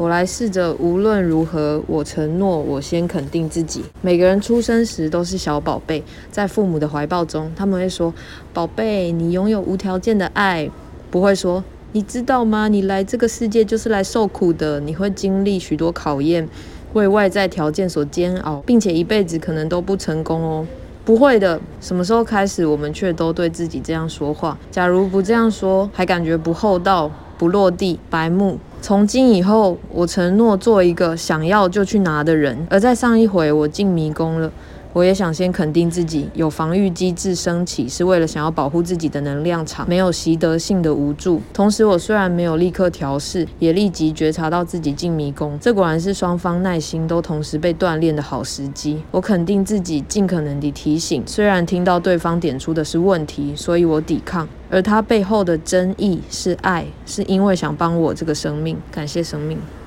我来试着，无论如何，我承诺，我先肯定自己。每个人出生时都是小宝贝，在父母的怀抱中，他们会说：“宝贝，你拥有无条件的爱。”不会说：“你知道吗？你来这个世界就是来受苦的，你会经历许多考验，为外在条件所煎熬，并且一辈子可能都不成功哦。”不会的。什么时候开始，我们却都对自己这样说话？假如不这样说，还感觉不厚道、不落地、白目。从今以后，我承诺做一个想要就去拿的人。而在上一回，我进迷宫了。我也想先肯定自己有防御机制升起，是为了想要保护自己的能量场，没有习得性的无助。同时，我虽然没有立刻调试，也立即觉察到自己进迷宫。这果然是双方耐心都同时被锻炼的好时机。我肯定自己尽可能地提醒，虽然听到对方点出的是问题，所以我抵抗，而他背后的真意是爱，是因为想帮我这个生命，感谢生命。